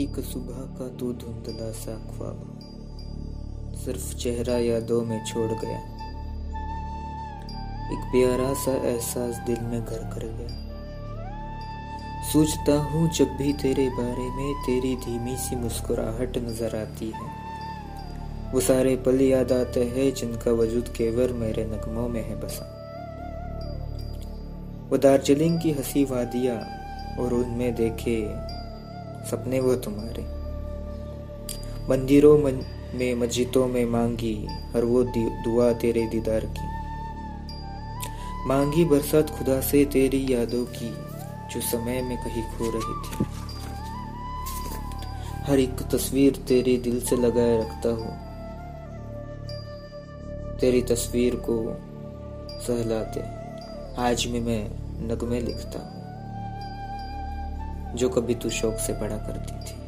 एक सुबह का तो धुंधला सा ख्वाब सिर्फ़ चेहरा यादों में छोड़ गया। एक प्यारा सा एहसास दिल में घर कर गया। सोचता हूँ जब भी तेरे बारे में तेरी धीमी सी मुस्कुराहट नज़र आती है। वो सारे पल याद आते हैं जिनका वजूद केवल मेरे नगमों में है बसा। वो दार्जिलिंग की हँसी वादिया और उनमें देखे सपने वो तुम्हारे। मंदिरों में, मस्जिदों में मांगी, हर वो दुआ तेरे दीदार की। मांगी बरसात खुदा से तेरी यादों की, जो समय में कहीं खो रही थी। हर एक तस्वीर तेरे दिल से लगाए रखता हूँ। तेरी तस्वीर को सहलाते। आज में मैं नगमे लिखता हूँ। जो कभी तू शौक से पढ़ा करती थी।